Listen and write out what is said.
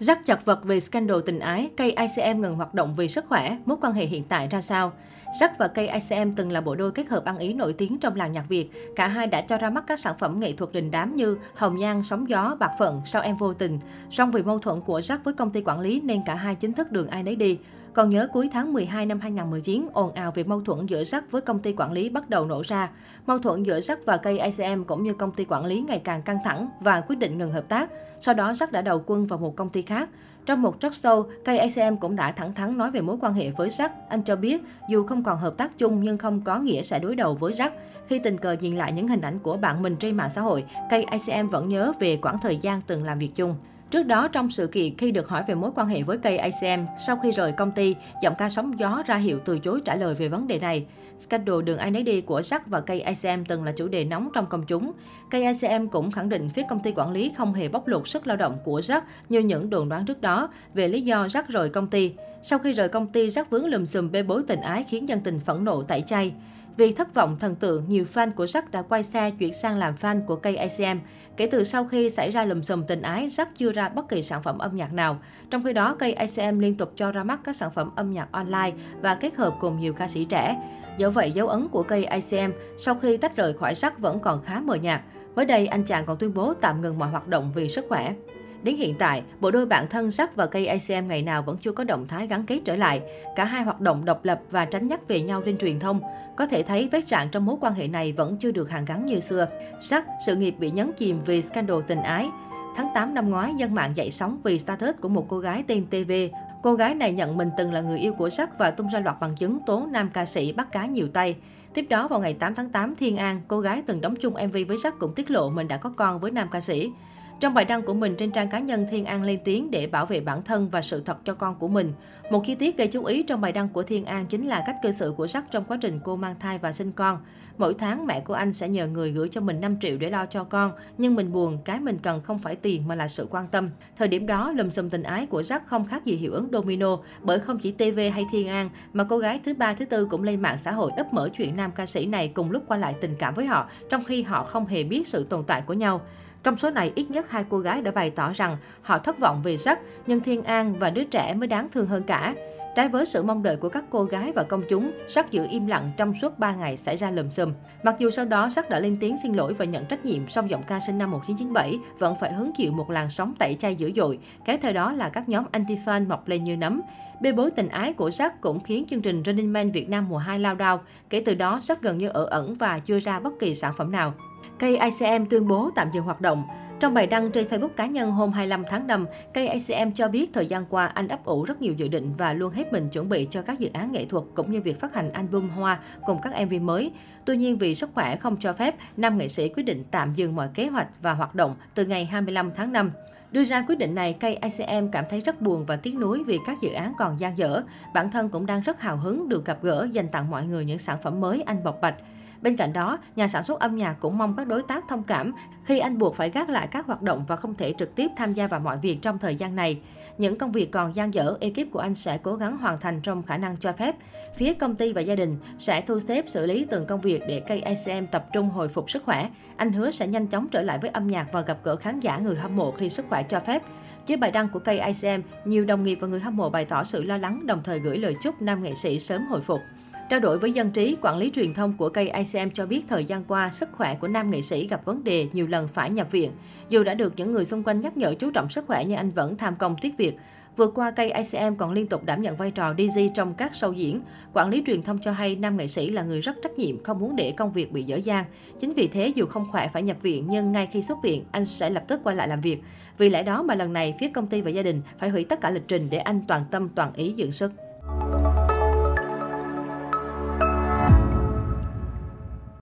Rắc chặt vật về scandal tình ái, cây ICM ngừng hoạt động vì sức khỏe, mối quan hệ hiện tại ra sao? Sắc và cây ICM từng là bộ đôi kết hợp ăn ý nổi tiếng trong làng nhạc Việt. Cả hai đã cho ra mắt các sản phẩm nghệ thuật đình đám như Hồng Nhan, Sóng Gió, Bạc Phận, Sao Em Vô Tình. Song vì mâu thuẫn của Sắc với công ty quản lý nên cả hai chính thức đường ai nấy đi. Còn nhớ cuối tháng 12 năm 2019, ồn ào về mâu thuẫn giữa Jack với công ty quản lý bắt đầu nổ ra. Mâu thuẫn giữa Jack và cây ACM cũng như công ty quản lý ngày càng căng thẳng và quyết định ngừng hợp tác. Sau đó Jack đã đầu quân vào một công ty khác. Trong một talk show, cây ACM cũng đã thẳng thắn nói về mối quan hệ với Jack. Anh cho biết, dù không còn hợp tác chung nhưng không có nghĩa sẽ đối đầu với Jack. Khi tình cờ nhìn lại những hình ảnh của bạn mình trên mạng xã hội, cây ACM vẫn nhớ về quãng thời gian từng làm việc chung. Trước đó, trong sự kiện khi được hỏi về mối quan hệ với cây ACM, sau khi rời công ty, giọng ca sóng gió ra hiệu từ chối trả lời về vấn đề này. Scandal đường ai nấy đi của Jack và cây ACM từng là chủ đề nóng trong công chúng. Cây ACM cũng khẳng định phía công ty quản lý không hề bóc lột sức lao động của Jack như những đồn đoán trước đó về lý do Jack rời công ty. Sau khi rời công ty, Jack vướng lùm xùm bê bối tình ái khiến dân tình phẫn nộ tẩy chay. Vì thất vọng thần tượng, nhiều fan của Jack đã quay xe chuyển sang làm fan của cây ACM. Kể từ sau khi xảy ra lùm xùm tình ái, Jack chưa ra bất kỳ sản phẩm âm nhạc nào. Trong khi đó, cây ACM liên tục cho ra mắt các sản phẩm âm nhạc online và kết hợp cùng nhiều ca sĩ trẻ. Do vậy, dấu ấn của cây ACM sau khi tách rời khỏi Jack vẫn còn khá mờ nhạt. Mới đây, anh chàng còn tuyên bố tạm ngừng mọi hoạt động vì sức khỏe. Đến hiện tại, bộ đôi bạn thân sắc và cây ACM ngày nào vẫn chưa có động thái gắn kết trở lại. Cả hai hoạt động độc lập và tránh nhắc về nhau trên truyền thông. Có thể thấy vết rạn trong mối quan hệ này vẫn chưa được hàn gắn như xưa. Sắc, sự nghiệp bị nhấn chìm vì scandal tình ái. Tháng 8 năm ngoái, dân mạng dậy sóng vì status của một cô gái tên TV. Cô gái này nhận mình từng là người yêu của Sắc và tung ra loạt bằng chứng tố nam ca sĩ bắt cá nhiều tay. Tiếp đó vào ngày 8 tháng 8, Thiên An, cô gái từng đóng chung MV với Sắc cũng tiết lộ mình đã có con với nam ca sĩ. Trong bài đăng của mình trên trang cá nhân, Thiên An lên tiếng để bảo vệ bản thân và sự thật cho con của mình. Một chi tiết gây chú ý trong bài đăng của Thiên An chính là cách cư xử của Sắc trong quá trình cô mang thai và sinh con. Mỗi tháng mẹ của anh sẽ nhờ người gửi cho mình 5 triệu để lo cho con, nhưng mình buồn, cái mình cần không phải tiền mà là sự quan tâm. Thời điểm đó, lùm xùm tình ái của Sắc không khác gì hiệu ứng domino, bởi không chỉ TV hay Thiên An, mà cô gái thứ ba thứ tư cũng lên mạng xã hội ấp mở chuyện nam ca sĩ này cùng lúc qua lại tình cảm với họ, trong khi họ không hề biết sự tồn tại của nhau. Trong số này, ít nhất hai cô gái đã bày tỏ rằng họ thất vọng về sắc, nhưng Thiên An và đứa trẻ mới đáng thương hơn cả. Trái với sự mong đợi của các cô gái và công chúng, Sắc giữ im lặng trong suốt 3 ngày xảy ra lùm xùm. Mặc dù sau đó Sắc đã lên tiếng xin lỗi và nhận trách nhiệm, song giọng ca sinh năm 1997 vẫn phải hứng chịu một làn sóng tẩy chay dữ dội. Kéo theo đó là các nhóm anti-fan mọc lên như nấm. Bê bối tình ái của Sắc cũng khiến chương trình Running Man Việt Nam mùa 2 lao đao. Kể từ đó, Sắc gần như ở ẩn và chưa ra bất kỳ sản phẩm nào. Cây ICM tuyên bố tạm dừng hoạt động. Trong bài đăng trên Facebook cá nhân hôm 25 tháng 5, cây ACM cho biết thời gian qua anh ấp ủ rất nhiều dự định và luôn hết mình chuẩn bị cho các dự án nghệ thuật cũng như việc phát hành album hoa cùng các MV mới. Tuy nhiên vì sức khỏe không cho phép, nam nghệ sĩ quyết định tạm dừng mọi kế hoạch và hoạt động từ ngày 25 tháng 5. Đưa ra quyết định này, cây ICM cảm thấy rất buồn và tiếc nuối vì các dự án còn dang dở. Bản thân cũng đang rất hào hứng được gặp gỡ dành tặng mọi người những sản phẩm mới anh bộc bạch. Bên cạnh đó, nhà sản xuất âm nhạc cũng mong các đối tác thông cảm khi anh buộc phải gác lại các hoạt động và không thể trực tiếp tham gia vào mọi việc trong thời gian này. Những công việc còn dang dở, ekip của anh sẽ cố gắng hoàn thành trong khả năng cho phép. Phía công ty và gia đình sẽ thu xếp xử lý từng công việc để cây ACM tập trung hồi phục sức khỏe. Anh hứa sẽ nhanh chóng trở lại với âm nhạc và gặp gỡ khán giả người hâm mộ khi sức khỏe cho phép. Dưới bài đăng của cây ACM, nhiều đồng nghiệp và người hâm mộ bày tỏ sự lo lắng đồng thời gửi lời chúc nam nghệ sĩ sớm hồi phục. Trao đổi với dân trí, quản lý truyền thông của cây ICM cho biết thời gian qua, sức khỏe của nam nghệ sĩ gặp vấn đề nhiều lần phải nhập viện. Dù đã được những người xung quanh nhắc nhở chú trọng sức khỏe nhưng anh vẫn tham công tiếc việc. Vừa qua, cây ICM còn liên tục đảm nhận vai trò DJ trong các show diễn. Quản lý truyền thông cho hay nam nghệ sĩ là người rất trách nhiệm, không muốn để công việc bị dở dang. Chính vì thế, dù không khỏe phải nhập viện, nhưng ngay khi xuất viện, anh sẽ lập tức quay lại làm việc. Vì lẽ đó mà lần này, phía công ty và gia đình phải hủy tất cả lịch trình để anh toàn tâm toàn ý dưỡng sức.